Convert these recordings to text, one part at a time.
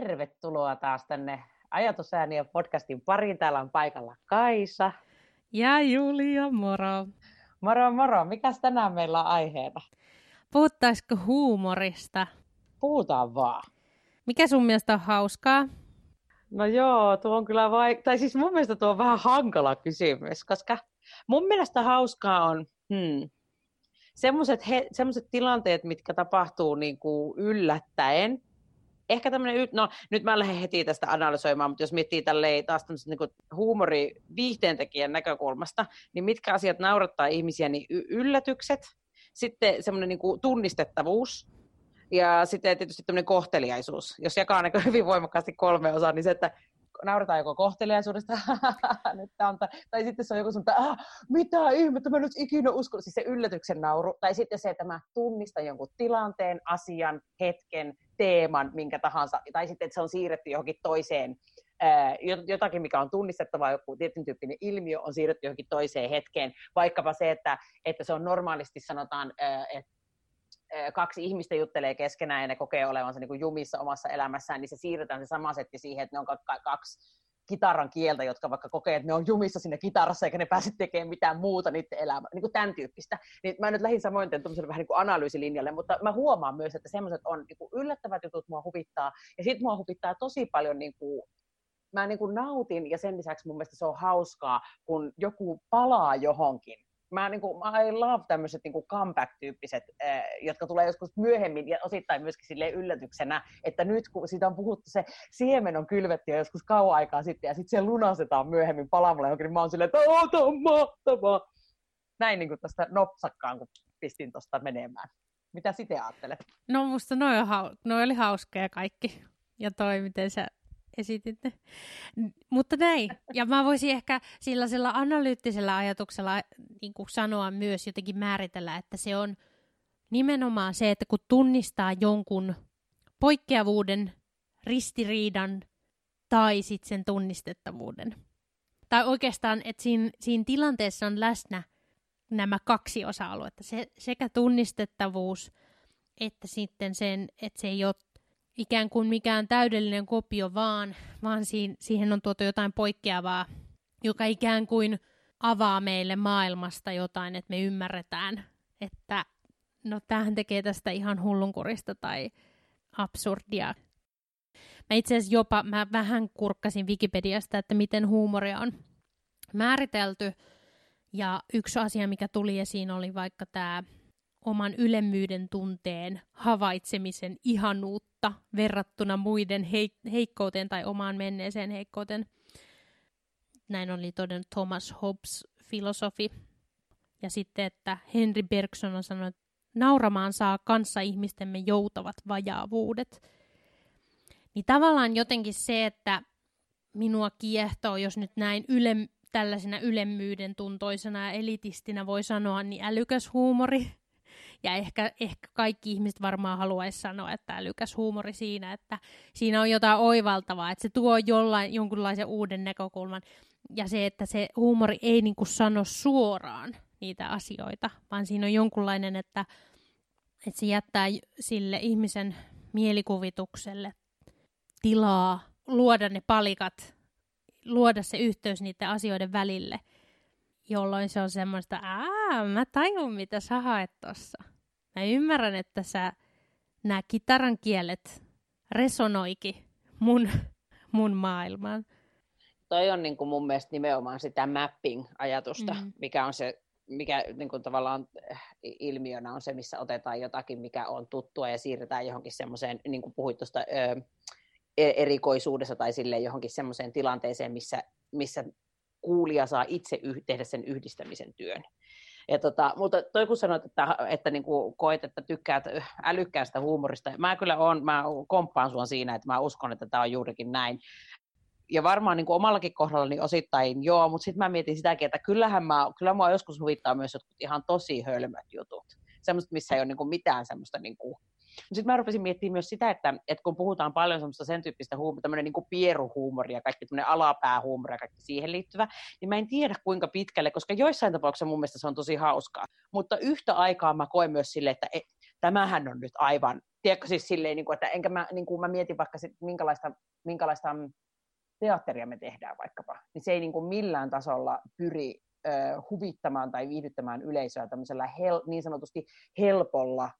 Tervetuloa taas tänne Ajatusäänien podcastin pariin. Täällä on paikalla Kaisa. Ja Julia, moro. Moro, moro. Mikäs tänään meillä on aiheena? Puhuttaisiko huumorista? Puhutaan vaan. Mikä sun mielestä on hauskaa? No joo, tuo on kyllä vaik... Tai siis mun mielestä tuo on vähän hankala kysymys, koska mun mielestä hauskaa on hmm, semmoiset tilanteet, mitkä tapahtuu niin kuin yllättäen, ehkä tämmöinen, no nyt mä lähden heti tästä analysoimaan, mutta jos miettii tälleen taas tämmöistä niin huumori viihteentekijän näkökulmasta, niin mitkä asiat naurattaa ihmisiä, niin y- yllätykset, sitten semmoinen niin kuin tunnistettavuus, ja sitten tietysti tämmöinen kohteliaisuus. Jos jakaa ne hyvin voimakkaasti kolme osaa, niin se, että naurataan joko kohteliaisuudesta, nyt on, tai sitten se on joku sun, ah, mitä ihmettä, mä nyt ikinä uskon, siis se yllätyksen nauru, tai sitten se, että mä tunnistan jonkun tilanteen, asian, hetken, teeman, minkä tahansa, tai sitten, että se on siirretty johonkin toiseen, jotakin, mikä on tunnistettava, joku tietyn tyyppinen ilmiö on siirretty johonkin toiseen hetkeen, vaikkapa se, että, että se on normaalisti sanotaan, että kaksi ihmistä juttelee keskenään ja ne kokee olevansa niin kuin jumissa omassa elämässään, niin se siirretään se sama setti siihen, että ne on kaksi kitaran kieltä, jotka vaikka kokee, että ne on jumissa sinne kitarassa eikä ne pääse tekemään mitään muuta niiden elämää, niin kuin tämän tyyppistä. Niin mä nyt lähdin samoin vähän niin kuin analyysilinjalle, mutta mä huomaan myös, että semmoiset on niin kuin yllättävät jutut mua huvittaa, ja sitten mua huvittaa tosi paljon niin kuin mä niin kuin nautin ja sen lisäksi mun mielestä se on hauskaa, kun joku palaa johonkin mä, niin kuin, I love tämmöiset niin comeback-tyyppiset, äh, jotka tulee joskus myöhemmin ja osittain myöskin sille yllätyksenä, että nyt kun siitä on puhuttu, se siemen on kylvetty joskus kauan aikaa sitten ja sitten se lunastetaan myöhemmin palaamalla johonkin, niin mä oon silleen, että oh, on mahtavaa. Näin niin kuin tästä nopsakkaan, kun pistin tuosta menemään. Mitä sitten ajattelet? No musta noi, on hau- noi oli hauskoja kaikki. Ja toi, miten sä esititte. Mutta näin. Ja mä voisin ehkä sellaisella analyyttisellä ajatuksella niin kuin sanoa myös jotenkin määritellä, että se on nimenomaan se, että kun tunnistaa jonkun poikkeavuuden, ristiriidan tai sitten sen tunnistettavuuden. Tai oikeastaan, että siinä, siinä tilanteessa on läsnä nämä kaksi osa-aluetta, se, sekä tunnistettavuus että sitten sen, että se ei ole ikään kuin mikään täydellinen kopio, vaan, vaan siihen, siihen on tuotu jotain poikkeavaa, joka ikään kuin avaa meille maailmasta jotain, että me ymmärretään, että no tämähän tekee tästä ihan hullunkurista tai absurdia. Mä itse asiassa jopa, mä vähän kurkkasin Wikipediasta, että miten huumoria on määritelty. Ja yksi asia, mikä tuli esiin, oli vaikka tämä oman ylemmyyden tunteen havaitsemisen ihanuutta verrattuna muiden heik- heikkouteen tai omaan menneeseen heikkouteen. Näin oli todennut Thomas Hobbes, filosofi. Ja sitten, että Henry Bergson on sanonut, että nauramaan saa kanssa ihmistemme joutavat vajaavuudet. Niin tavallaan jotenkin se, että minua kiehtoo, jos nyt näin yle, tällaisena ylemmyyden tuntoisena ja elitistinä voi sanoa, niin älykäs huumori, ja ehkä, ehkä kaikki ihmiset varmaan haluaisi sanoa, että älykäs huumori siinä, että siinä on jotain oivaltavaa, että se tuo jollain, jonkunlaisen uuden näkökulman. Ja se, että se huumori ei niin kuin sano suoraan niitä asioita, vaan siinä on jonkunlainen, että, että se jättää sille ihmisen mielikuvitukselle tilaa luoda ne palikat, luoda se yhteys niiden asioiden välille, jolloin se on semmoista, aa, mä tajun mitä sä haet tossa. Mä ymmärrän, että sä nämä kitaran kielet resonoikin mun, mun maailmaan. Toi on niin kuin mun mielestä nimenomaan sitä mapping-ajatusta, mm. mikä on se, mikä niin kuin tavallaan äh, ilmiönä on se, missä otetaan jotakin, mikä on tuttua ja siirretään johonkin semmoiseen, niin kuin puhuit tuosta e-, erikoisuudessa tai sille johonkin semmoiseen tilanteeseen, missä, missä kuulija saa itse yh- tehdä sen yhdistämisen työn. Ja tota, mutta toi kun sanoit, että, että niin kuin koet, että tykkäät älykkäästä huumorista, mä kyllä on, mä komppaan sua siinä, että mä uskon, että tämä on juurikin näin. Ja varmaan niin kuin omallakin kohdalla niin osittain joo, mutta sitten mä mietin sitäkin, että kyllähän mä, kyllä mua joskus huvittaa myös jotkut ihan tosi hölmöt jutut. Semmoista, missä ei ole niin kuin mitään semmoista niin kuin sitten mä rupesin miettimään myös sitä, että, että kun puhutaan paljon semmoista sen tyyppistä huumoria, tämmöinen niin pieruhuumoria, kaikki tämmöinen alapäähuumoria, kaikki siihen liittyvä, niin mä en tiedä kuinka pitkälle, koska joissain tapauksissa mun mielestä se on tosi hauskaa. Mutta yhtä aikaa mä koen myös sille, että tämähän on nyt aivan, tiedätkö siis silleen, niin kuin, että enkä mä, niin kuin mä mietin vaikka sit, minkälaista, minkälaista teatteria me tehdään vaikkapa, niin se ei niin kuin millään tasolla pyri huvittamaan tai viihdyttämään yleisöä tämmöisellä hel, niin sanotusti helpolla,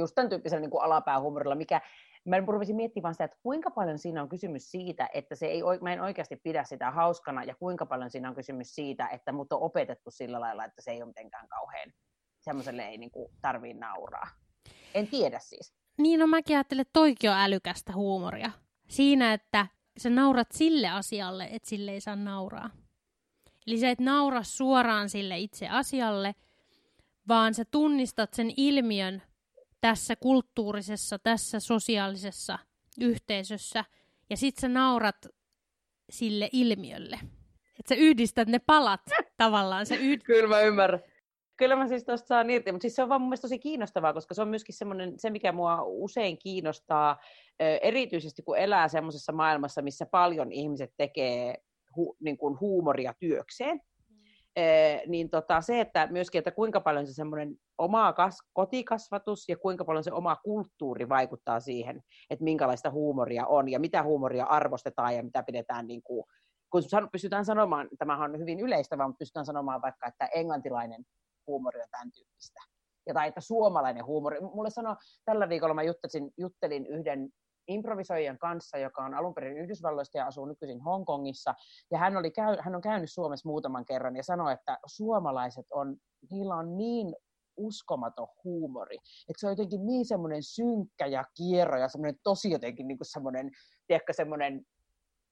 just tämän tyyppisellä niin kuin alapäähumorilla, mikä mä rupesin miettimään sitä, että kuinka paljon siinä on kysymys siitä, että se ei, mä en oikeasti pidä sitä hauskana, ja kuinka paljon siinä on kysymys siitä, että mut on opetettu sillä lailla, että se ei ole mitenkään kauhean, semmoiselle ei niin tarvii nauraa. En tiedä siis. Niin, no mäkin ajattelen, että toikin on älykästä huumoria. Siinä, että sä naurat sille asialle, että sille ei saa nauraa. Eli sä et naura suoraan sille itse asialle, vaan sä tunnistat sen ilmiön tässä kulttuurisessa, tässä sosiaalisessa yhteisössä, ja sit sä naurat sille ilmiölle. Että sä yhdistät ne palat tavallaan. Sä yhd... Kyllä mä ymmärrän. Kyllä mä siis tuosta saan irti, mutta siis se on vaan mun mielestä tosi kiinnostavaa, koska se on myöskin semmoinen, se mikä mua usein kiinnostaa, erityisesti kun elää semmoisessa maailmassa, missä paljon ihmiset tekee hu, niin kuin huumoria työkseen, niin tota, se, että myöskin, että kuinka paljon se semmoinen oma kas, kotikasvatus ja kuinka paljon se oma kulttuuri vaikuttaa siihen, että minkälaista huumoria on ja mitä huumoria arvostetaan ja mitä pidetään niin kuin, kun pystytään sanomaan, tämähän on hyvin yleistä, vaan pystytään sanomaan vaikka, että englantilainen huumori on tämän tyyppistä. Ja tai että suomalainen huumori. Mulle sanoi, tällä viikolla mä juttelin, juttelin yhden improvisoijan kanssa, joka on alun perin Yhdysvalloista ja asuu nykyisin Hongkongissa. Ja hän, oli käy, hän on käynyt Suomessa muutaman kerran ja sanoi, että suomalaiset on, niillä on niin uskomaton huumori. Että se on jotenkin niin semmoinen synkkä ja kierro ja semmoinen tosi jotenkin niin semmoinen, tiedätkö, semmoinen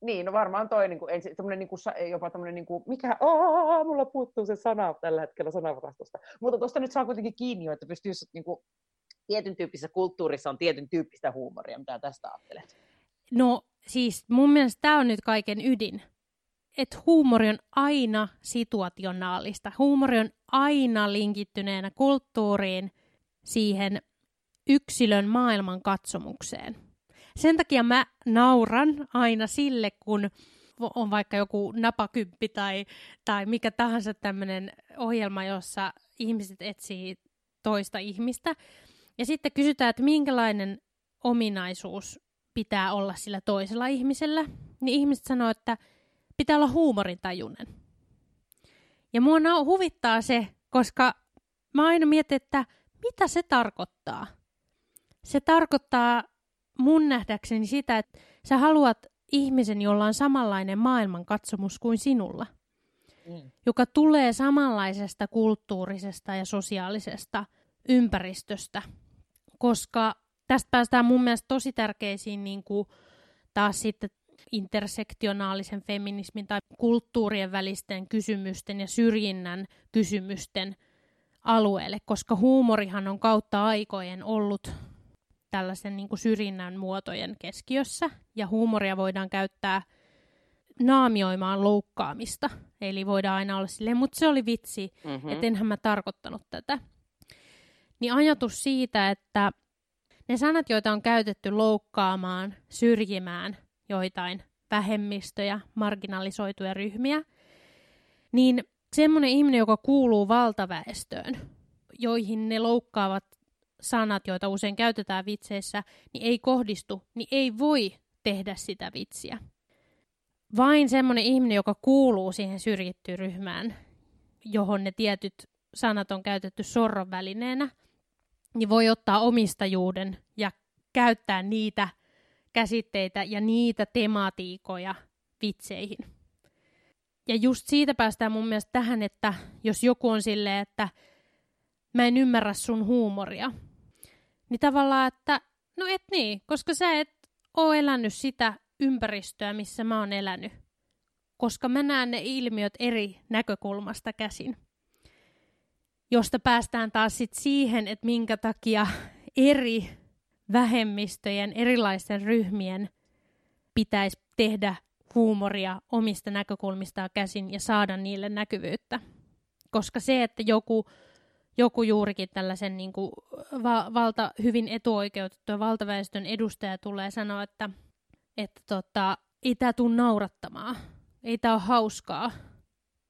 niin, no varmaan toi niin kuin, ensi, niin kuin, jopa tämmöinen, niin kuin, mikä, aah, mulla puuttuu se sana tällä hetkellä sanavarastosta. Mutta tuosta nyt saa kuitenkin kiinni, että pystyy niin kuin, tietyn tyyppisessä kulttuurissa on tietyn tyyppistä huumoria, mitä tästä ajattelet? No siis mun mielestä tämä on nyt kaiken ydin. Että huumori on aina situationaalista. Huumori on aina linkittyneenä kulttuuriin, siihen yksilön maailman katsomukseen. Sen takia mä nauran aina sille, kun on vaikka joku napakymppi tai, tai mikä tahansa tämmöinen ohjelma, jossa ihmiset etsii toista ihmistä. Ja sitten kysytään, että minkälainen ominaisuus pitää olla sillä toisella ihmisellä. Niin ihmiset sanoo, että pitää olla huumorintajunen. Ja mua huvittaa se, koska mä aina mietin, että mitä se tarkoittaa. Se tarkoittaa mun nähdäkseni sitä, että sä haluat ihmisen, jolla on samanlainen maailmankatsomus kuin sinulla. Mm. Joka tulee samanlaisesta kulttuurisesta ja sosiaalisesta ympäristöstä koska tästä päästään mun mielestä tosi tärkeisiin niin kuin taas sitten intersektionaalisen feminismin tai kulttuurien välisten kysymysten ja syrjinnän kysymysten alueelle, koska huumorihan on kautta aikojen ollut tällaisen niin kuin syrjinnän muotojen keskiössä, ja huumoria voidaan käyttää naamioimaan loukkaamista. Eli voidaan aina olla silleen, mutta se oli vitsi, mm-hmm. että enhän mä tarkoittanut tätä niin ajatus siitä, että ne sanat, joita on käytetty loukkaamaan, syrjimään joitain vähemmistöjä, marginalisoituja ryhmiä, niin semmoinen ihminen, joka kuuluu valtaväestöön, joihin ne loukkaavat sanat, joita usein käytetään vitseissä, niin ei kohdistu, niin ei voi tehdä sitä vitsiä. Vain semmoinen ihminen, joka kuuluu siihen syrjittyyn ryhmään, johon ne tietyt sanat on käytetty sorron välineenä, niin voi ottaa omistajuuden ja käyttää niitä käsitteitä ja niitä tematiikoja vitseihin. Ja just siitä päästään mun mielestä tähän, että jos joku on silleen, että mä en ymmärrä sun huumoria, niin tavallaan, että no et niin, koska sä et oo elänyt sitä ympäristöä, missä mä oon elänyt. Koska mä näen ne ilmiöt eri näkökulmasta käsin josta päästään taas sit siihen, että minkä takia eri vähemmistöjen, erilaisten ryhmien pitäisi tehdä huumoria omista näkökulmistaan käsin ja saada niille näkyvyyttä. Koska se, että joku, joku juurikin tällaisen niin kuin va- valta, hyvin etuoikeutettu ja valtaväestön edustaja tulee sanoa, että, että tota, ei tämä tule naurattamaan, ei tämä ole hauskaa.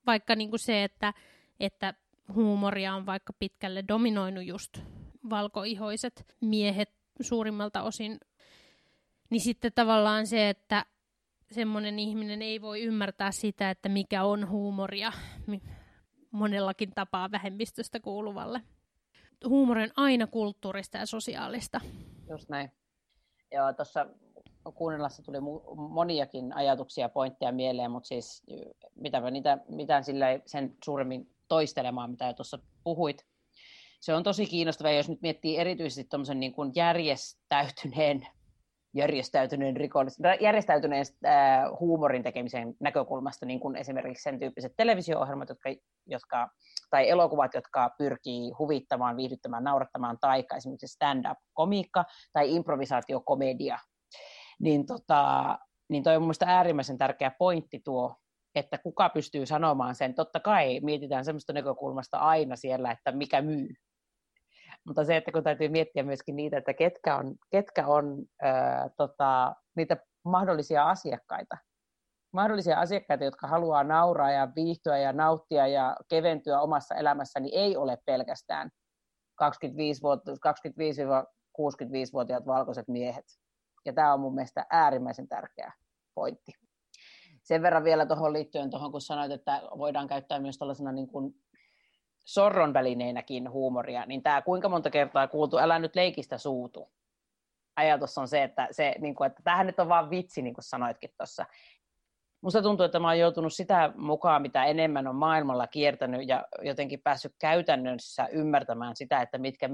Vaikka niin kuin se, että, että huumoria on vaikka pitkälle dominoinut just valkoihoiset miehet suurimmalta osin. Niin sitten tavallaan se, että semmoinen ihminen ei voi ymmärtää sitä, että mikä on huumoria monellakin tapaa vähemmistöstä kuuluvalle. Huumori on aina kulttuurista ja sosiaalista. Just näin. Joo, tuossa kuunnellassa tuli moniakin ajatuksia ja pointteja mieleen, mutta siis mitä niitä mitään sillä sen suuremmin toistelemaan, mitä jo tuossa puhuit. Se on tosi kiinnostavaa, jos nyt miettii erityisesti tuommoisen niin kuin järjestäytyneen järjestäytyneen rikollisen, järjestäytyneen äh, huumorin tekemisen näkökulmasta, niin kuin esimerkiksi sen tyyppiset televisio-ohjelmat, jotka, jotka, tai elokuvat, jotka pyrkii huvittamaan, viihdyttämään, naurattamaan, tai esimerkiksi stand-up-komiikka tai improvisaatiokomedia, niin, tota, niin toi on mielestäni äärimmäisen tärkeä pointti tuo, että kuka pystyy sanomaan sen. Totta kai mietitään semmoista näkökulmasta aina siellä, että mikä myy. Mutta se, että kun täytyy miettiä myöskin niitä, että ketkä on, ketkä on ää, tota, niitä mahdollisia asiakkaita. Mahdollisia asiakkaita, jotka haluaa nauraa ja viihtyä ja nauttia ja keventyä omassa elämässä, niin ei ole pelkästään 25-65-vuotiaat valkoiset miehet. Ja tämä on mun mielestä äärimmäisen tärkeä pointti. Sen verran vielä tuohon liittyen, tuohon kun sanoit, että voidaan käyttää myös tällaisena niin kuin sorron välineenäkin huumoria, niin tämä kuinka monta kertaa kuultu, älä nyt leikistä suutu. Ajatus on se, että, se, niin kuin, että tämähän nyt on vaan vitsi, niin kuin sanoitkin tuossa. Musta tuntuu, että mä oon joutunut sitä mukaan, mitä enemmän on maailmalla kiertänyt ja jotenkin päässyt käytännössä ymmärtämään sitä, että mitkä,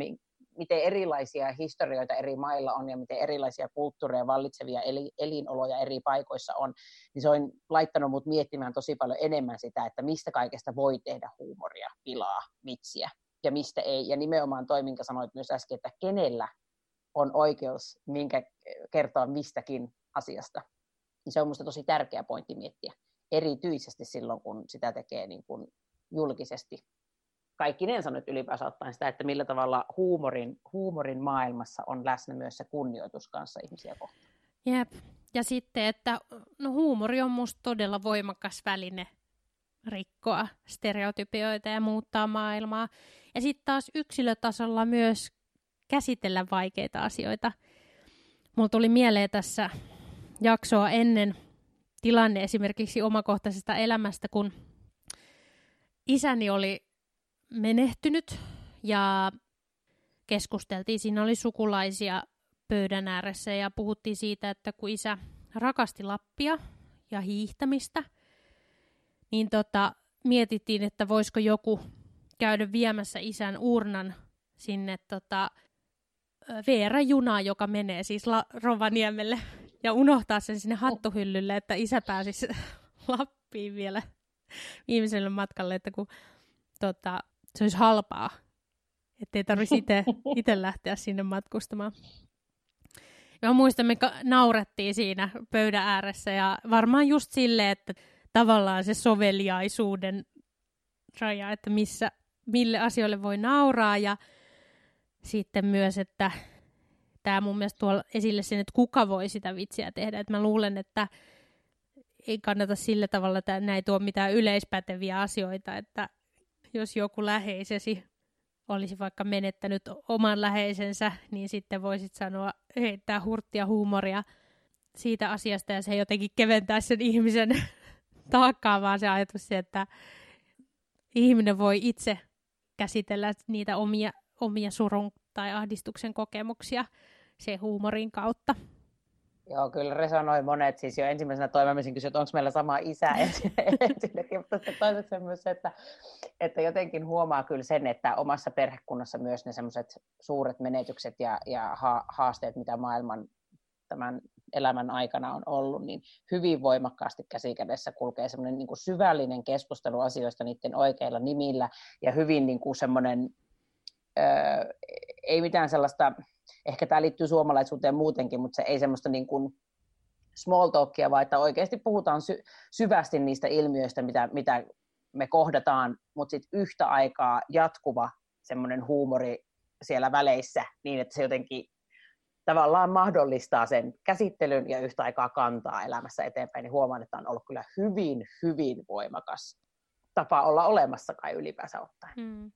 miten erilaisia historioita eri mailla on ja miten erilaisia kulttuureja vallitsevia elinoloja eri paikoissa on, niin se on laittanut mut miettimään tosi paljon enemmän sitä, että mistä kaikesta voi tehdä huumoria, pilaa, vitsiä ja mistä ei. Ja nimenomaan toi, minkä sanoit myös äsken, että kenellä on oikeus minkä kertoa mistäkin asiasta. Niin se on minusta tosi tärkeä pointti miettiä, erityisesti silloin, kun sitä tekee niin kuin julkisesti kaikkinensa nyt ylipäänsä ottaen sitä, että millä tavalla huumorin, huumorin maailmassa on läsnä myös se kunnioitus kanssa ihmisiä kohtaan. Jep. Ja sitten, että no, huumori on musta todella voimakas väline rikkoa stereotypioita ja muuttaa maailmaa. Ja sitten taas yksilötasolla myös käsitellä vaikeita asioita. Mulla tuli mieleen tässä jaksoa ennen tilanne esimerkiksi omakohtaisesta elämästä, kun isäni oli menehtynyt ja keskusteltiin. Siinä oli sukulaisia pöydän ääressä ja puhuttiin siitä, että kun isä rakasti Lappia ja hiihtämistä, niin tota, mietittiin, että voisiko joku käydä viemässä isän urnan sinne tota, VR-junaa, joka menee siis La- Rovaniemelle, ja unohtaa sen sinne hattuhyllylle, että isä pääsisi Lappiin vielä viimeiselle matkalle, että kun tota, se olisi halpaa, ettei tarvitsisi itse lähteä sinne matkustamaan. Ja mä muistan, me naurettiin siinä pöydän ääressä ja varmaan just silleen, että tavallaan se soveliaisuuden raja, että missä, mille asioille voi nauraa ja sitten myös, että tämä mun mielestä tuolla esille sen, että kuka voi sitä vitsiä tehdä. Että mä luulen, että ei kannata sillä tavalla, että näin tuo mitään yleispäteviä asioita, että jos joku läheisesi olisi vaikka menettänyt oman läheisensä, niin sitten voisit sanoa, heittää hurttia huumoria siitä asiasta ja se jotenkin keventää sen ihmisen taakkaa, vaan se ajatus että ihminen voi itse käsitellä niitä omia, omia surun tai ahdistuksen kokemuksia se huumorin kautta. Joo, kyllä resonoi monet. Siis jo ensimmäisenä toivomisen kysyä, että onko meillä sama isä ensinnäkin, mutta toiseksi myös se, että, että jotenkin huomaa kyllä sen, että omassa perhekunnassa myös ne semmoiset suuret menetykset ja, ja haasteet, mitä maailman tämän elämän aikana on ollut, niin hyvin voimakkaasti käsikädessä kulkee semmoinen niin kuin syvällinen keskustelu asioista niiden oikeilla nimillä ja hyvin niin kuin semmoinen, öö, ei mitään sellaista ehkä tämä liittyy suomalaisuuteen muutenkin, mutta se ei semmoista niin kuin small talkia, vaan että oikeasti puhutaan sy- syvästi niistä ilmiöistä, mitä, mitä me kohdataan, mutta sitten yhtä aikaa jatkuva semmoinen huumori siellä väleissä, niin että se jotenkin tavallaan mahdollistaa sen käsittelyn ja yhtä aikaa kantaa elämässä eteenpäin, niin huomaan, että on ollut kyllä hyvin, hyvin voimakas tapa olla olemassa kai ylipäänsä ottaen. Hmm.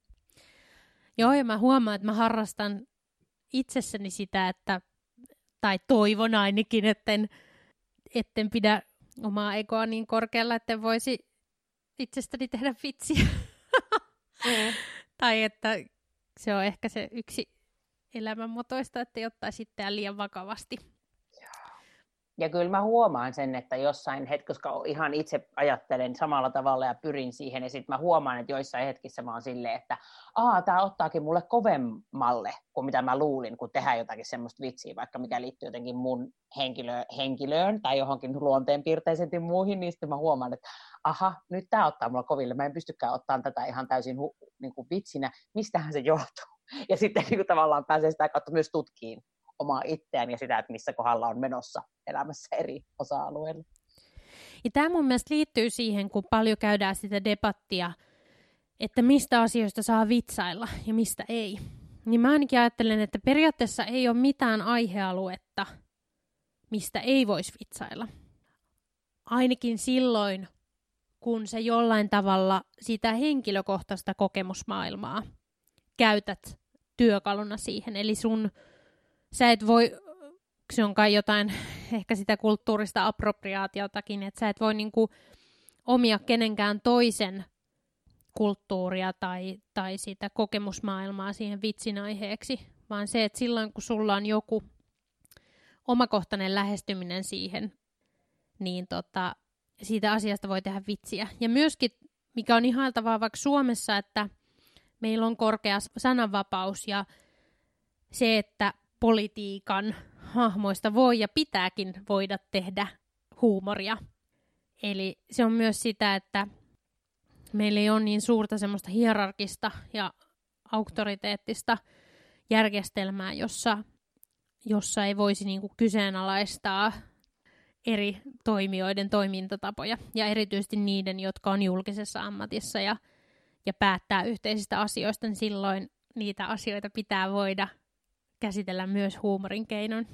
Joo, ja mä huomaan, että mä harrastan itsessäni sitä, että, tai toivon ainakin, etten, etten pidä omaa egoa niin korkealla, että voisi itsestäni tehdä vitsiä. Mm. tai että se on ehkä se yksi elämänmuotoista, että ei ottaisi itseään liian vakavasti. Ja kyllä mä huomaan sen, että jossain hetkessä, koska ihan itse ajattelen samalla tavalla ja pyrin siihen, ja sitten mä huomaan, että joissain hetkissä mä oon silleen, että aa, tämä ottaakin mulle kovemmalle kuin mitä mä luulin, kun tehdään jotakin semmoista vitsiä, vaikka mikä liittyy jotenkin mun henkilö, henkilöön tai johonkin luonteenpiirteisempi muihin, niin sitten mä huomaan, että aha, nyt tämä ottaa mulle koville, mä en pystykään ottamaan tätä ihan täysin hu, niin kuin vitsinä, mistähän se johtuu. Ja sitten niin kuin tavallaan pääsee sitä kautta myös tutkiin omaa itseään ja sitä, että missä kohdalla on menossa elämässä eri osa-alueilla. Ja tämä mun mielestä liittyy siihen, kun paljon käydään sitä debattia, että mistä asioista saa vitsailla ja mistä ei. Niin mä ainakin ajattelen, että periaatteessa ei ole mitään aihealuetta, mistä ei voisi vitsailla. Ainakin silloin, kun se jollain tavalla sitä henkilökohtaista kokemusmaailmaa käytät työkaluna siihen. Eli sun sä et voi, se on kai jotain ehkä sitä kulttuurista appropriaatiotakin, että sä et voi niinku omia kenenkään toisen kulttuuria tai, tai sitä kokemusmaailmaa siihen vitsin aiheeksi, vaan se, että silloin kun sulla on joku omakohtainen lähestyminen siihen, niin tota, siitä asiasta voi tehdä vitsiä. Ja myöskin, mikä on ihailtavaa vaikka Suomessa, että meillä on korkea sananvapaus ja se, että politiikan hahmoista voi ja pitääkin voida tehdä huumoria. Eli se on myös sitä, että meillä ei ole niin suurta semmoista hierarkista ja auktoriteettista järjestelmää, jossa, jossa ei voisi niinku kyseenalaistaa eri toimijoiden toimintatapoja ja erityisesti niiden, jotka on julkisessa ammatissa ja, ja päättää yhteisistä asioista, niin silloin niitä asioita pitää voida käsitellä myös huumorin keinoin.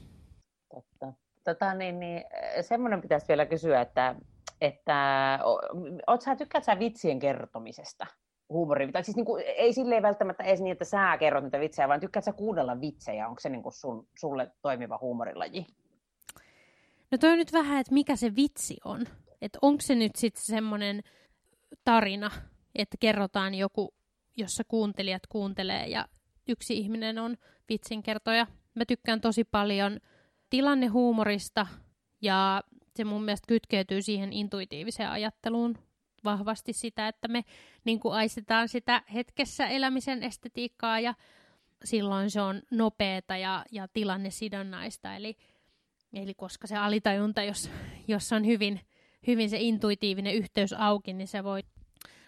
Totta. Tota, niin, niin, semmoinen pitäisi vielä kysyä, että, että oot sä, tykkäät sä vitsien kertomisesta? Huumorin, tai siis niin kuin, ei silleen välttämättä edes niin, että sä kerrot niitä vitsejä, vaan tykkäät sä kuunnella vitsejä? Onko se niin kuin sun, sulle toimiva huumorilaji? No toi on nyt vähän, että mikä se vitsi on. Että onko se nyt sitten semmoinen tarina, että kerrotaan joku, jossa kuuntelijat kuuntelee ja yksi ihminen on vitsinkertoja. Mä tykkään tosi paljon tilannehuumorista ja se mun mielestä kytkeytyy siihen intuitiiviseen ajatteluun vahvasti sitä, että me niin kuin aistetaan sitä hetkessä elämisen estetiikkaa ja silloin se on nopeeta ja, ja tilannesidonnaista. Eli, eli koska se alitajunta, jos, jos on hyvin, hyvin se intuitiivinen yhteys auki, niin se voi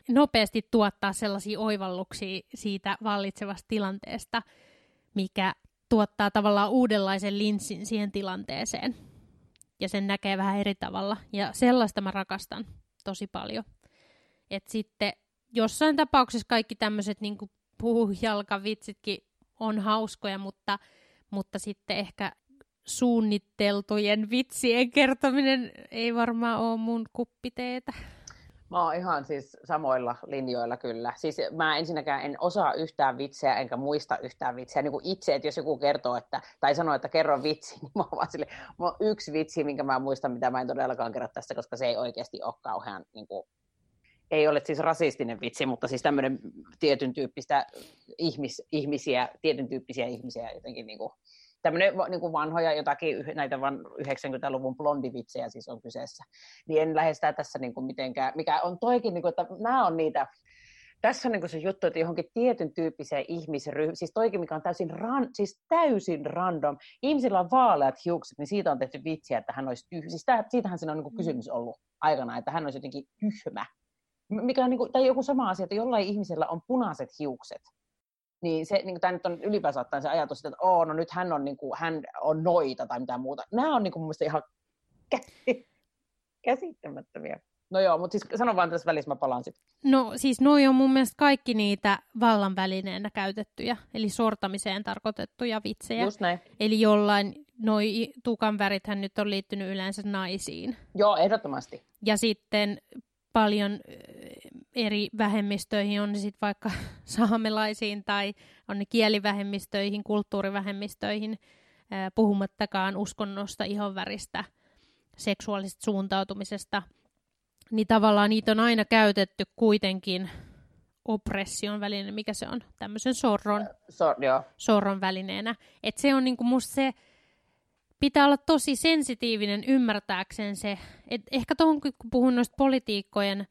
nopeasti tuottaa sellaisia oivalluksia siitä vallitsevasta tilanteesta, mikä tuottaa tavallaan uudenlaisen linssin siihen tilanteeseen. Ja sen näkee vähän eri tavalla. Ja sellaista mä rakastan tosi paljon. Et sitten jossain tapauksessa kaikki tämmöiset niin puhujalkavitsitkin on hauskoja, mutta, mutta sitten ehkä suunniteltujen vitsien kertominen ei varmaan ole mun kuppiteetä. Mä oon ihan siis samoilla linjoilla kyllä. Siis mä ensinnäkään en osaa yhtään vitsejä, enkä muista yhtään vitsejä. Niin kuin itse, että jos joku kertoo, että, tai sanoo, että kerro vitsi, niin mä oon vaan sille, mä oon yksi vitsi, minkä mä muistan, mitä mä en todellakaan kerro tässä, koska se ei oikeasti ole kauhean, niin kuin, ei ole siis rasistinen vitsi, mutta siis tämmöinen tietyn tyyppistä ihmis, ihmisiä, tietyn tyyppisiä ihmisiä jotenkin niin kuin, tämmöinen niin kuin vanhoja jotakin näitä van 90-luvun blondivitsejä siis on kyseessä, niin en lähde sitä tässä niin kuin mitenkään, mikä on toikin, niin kuin, että nämä on niitä, tässä on niin se juttu, että johonkin tietyn tyyppiseen ihmisryhmään, siis toikin, mikä on täysin, ran, siis täysin random, ihmisillä on vaaleat hiukset, niin siitä on tehty vitsiä, että hän olisi tyhmä, siis täh, siitähän siinä on niin kuin kysymys ollut aikana, että hän olisi jotenkin tyhmä, mikä on niin kuin, tai joku sama asia, että jollain ihmisellä on punaiset hiukset, niin se, niin tämä nyt on ylipäänsä ottaen se ajatus, että Oo, no nyt hän on, niin kuin, hän on noita tai mitään muuta. Nämä on niin kuin, mun mielestä ihan käsittämättömiä. No joo, mutta siis sano vaan tässä välissä, mä palaan sitten. No siis noi on mun mielestä kaikki niitä vallan välineenä käytettyjä, eli sortamiseen tarkoitettuja vitsejä. Just näin. Eli jollain, noi tukan värithän nyt on liittynyt yleensä naisiin. Joo, ehdottomasti. Ja sitten paljon eri vähemmistöihin, on ne sitten vaikka saamelaisiin tai on ne kielivähemmistöihin, kulttuurivähemmistöihin, puhumattakaan uskonnosta, ihonväristä, seksuaalisesta suuntautumisesta, niin tavallaan niitä on aina käytetty kuitenkin oppression väline, mikä se on, tämmöisen sorron, so, joo. sorron välineenä. Et se on niinku musta se, pitää olla tosi sensitiivinen ymmärtääkseen se, että ehkä tuohon kun puhun noista politiikkojen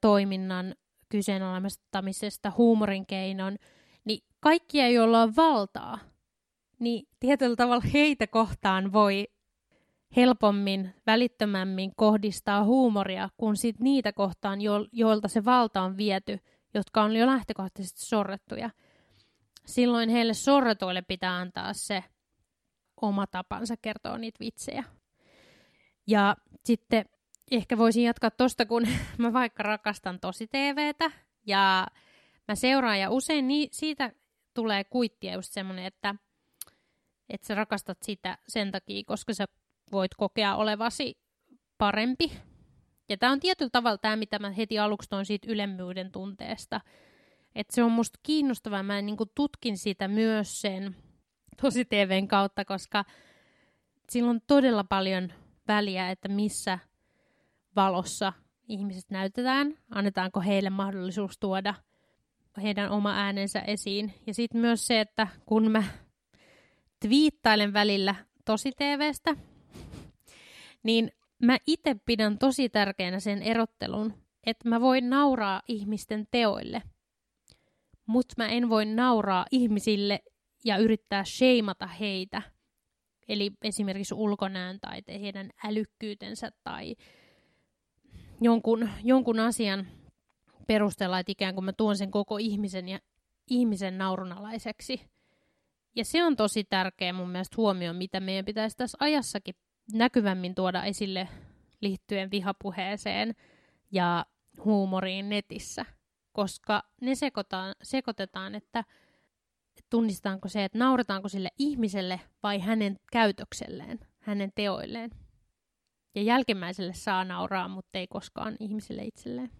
toiminnan kyseenalaistamisesta huumorin keinon, niin kaikkia, joilla on valtaa, niin tietyllä tavalla heitä kohtaan voi helpommin, välittömämmin kohdistaa huumoria kuin sit niitä kohtaan, jo- joilta se valta on viety, jotka on jo lähtökohtaisesti sorrettuja. Silloin heille sorretuille pitää antaa se oma tapansa kertoa niitä vitsejä. Ja sitten ehkä voisin jatkaa tosta, kun mä vaikka rakastan tosi TVtä ja mä seuraan ja usein niin, siitä tulee kuittia just semmoinen, että, että sä rakastat sitä sen takia, koska sä voit kokea olevasi parempi. Ja tämä on tietyllä tavalla tämä, mitä mä heti aluksi toin siitä ylemmyyden tunteesta. Että se on musta kiinnostavaa, mä niin tutkin sitä myös sen tosi TVn kautta, koska sillä on todella paljon väliä, että missä valossa ihmiset näytetään, annetaanko heille mahdollisuus tuoda heidän oma äänensä esiin. Ja sitten myös se, että kun mä twiittailen välillä tosi TVstä, niin mä itse pidän tosi tärkeänä sen erottelun, että mä voin nauraa ihmisten teoille, mutta mä en voi nauraa ihmisille ja yrittää sheimata heitä. Eli esimerkiksi ulkonäön tai heidän älykkyytensä tai jonkun, jonkun asian perusteella, että ikään kuin mä tuon sen koko ihmisen ja ihmisen naurunalaiseksi. Ja se on tosi tärkeä mun mielestä huomio, mitä meidän pitäisi tässä ajassakin näkyvämmin tuoda esille liittyen vihapuheeseen ja huumoriin netissä, koska ne sekoitetaan, sekoitetaan että tunnistetaanko se, että nauretaanko sille ihmiselle vai hänen käytökselleen, hänen teoilleen. Ja jälkimmäiselle saa nauraa, mutta ei koskaan ihmiselle itselleen.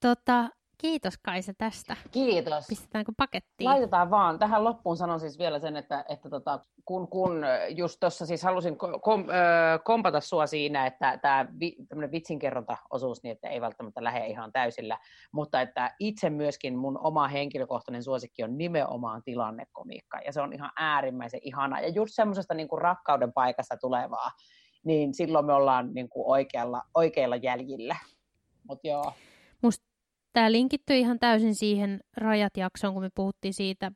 Tota, Kiitos Kaisa tästä. Kiitos. Pistetäänkö pakettiin? Laitetaan vaan. Tähän loppuun sanon siis vielä sen, että, että tota, kun, kun just tuossa siis halusin kom, äh, kompata sua siinä, että tämä vi, vitsinkerronta-osuus, niin että ei välttämättä lähde ihan täysillä, mutta että itse myöskin mun oma henkilökohtainen suosikki on nimenomaan tilannekomiikka, ja se on ihan äärimmäisen ihana, ja just semmoisesta niin rakkauden paikasta tulevaa, niin silloin me ollaan niin kuin oikealla, oikeilla jäljillä. Mut joo. Musta Tämä linkittyy ihan täysin siihen rajat-jaksoon, kun me puhuttiin siitä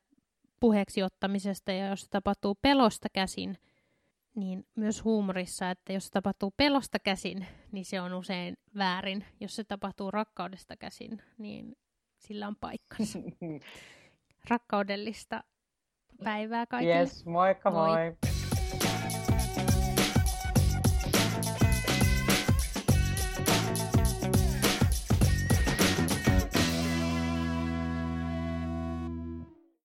puheeksi ottamisesta, ja jos se tapahtuu pelosta käsin, niin myös huumorissa, että jos se tapahtuu pelosta käsin, niin se on usein väärin. Jos se tapahtuu rakkaudesta käsin, niin sillä on paikkansa. Rakkaudellista päivää kaikille. Yes, moikka moi! moi.